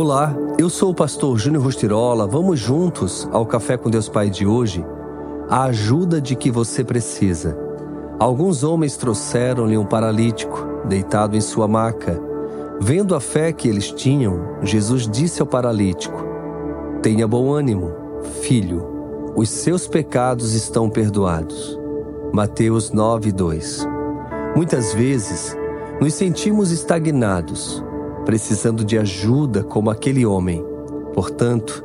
Olá, eu sou o pastor Júnior Rostirola. Vamos juntos ao Café com Deus Pai de hoje? A ajuda de que você precisa. Alguns homens trouxeram-lhe um paralítico, deitado em sua maca. Vendo a fé que eles tinham, Jesus disse ao paralítico: Tenha bom ânimo, filho, os seus pecados estão perdoados. Mateus 9, 2. Muitas vezes nos sentimos estagnados precisando de ajuda como aquele homem. Portanto,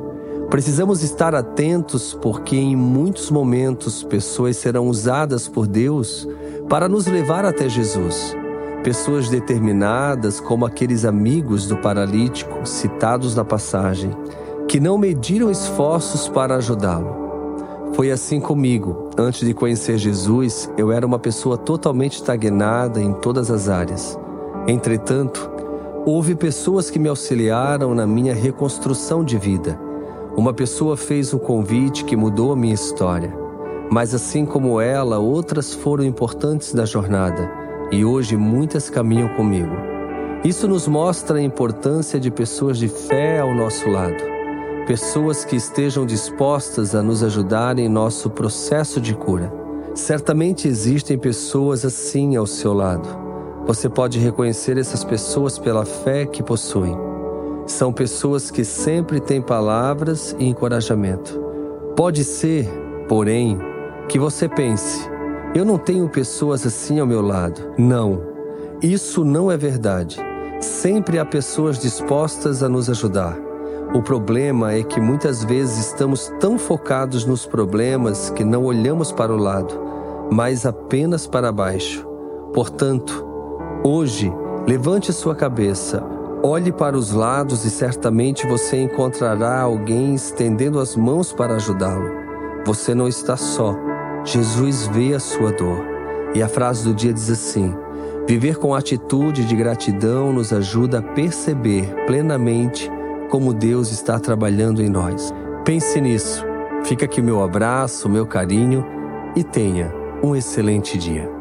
precisamos estar atentos porque em muitos momentos pessoas serão usadas por Deus para nos levar até Jesus. Pessoas determinadas, como aqueles amigos do paralítico citados na passagem, que não mediram esforços para ajudá-lo. Foi assim comigo. Antes de conhecer Jesus, eu era uma pessoa totalmente estagnada em todas as áreas. Entretanto, Houve pessoas que me auxiliaram na minha reconstrução de vida. Uma pessoa fez um convite que mudou a minha história. Mas assim como ela, outras foram importantes na jornada e hoje muitas caminham comigo. Isso nos mostra a importância de pessoas de fé ao nosso lado. Pessoas que estejam dispostas a nos ajudar em nosso processo de cura. Certamente existem pessoas assim ao seu lado você pode reconhecer essas pessoas pela fé que possuem. São pessoas que sempre têm palavras e encorajamento. Pode ser, porém, que você pense: eu não tenho pessoas assim ao meu lado. Não, isso não é verdade. Sempre há pessoas dispostas a nos ajudar. O problema é que muitas vezes estamos tão focados nos problemas que não olhamos para o lado, mas apenas para baixo. Portanto, Hoje, levante sua cabeça, olhe para os lados e certamente você encontrará alguém estendendo as mãos para ajudá-lo. Você não está só. Jesus vê a sua dor. E a frase do dia diz assim: Viver com atitude de gratidão nos ajuda a perceber plenamente como Deus está trabalhando em nós. Pense nisso. Fica aqui meu abraço, meu carinho e tenha um excelente dia.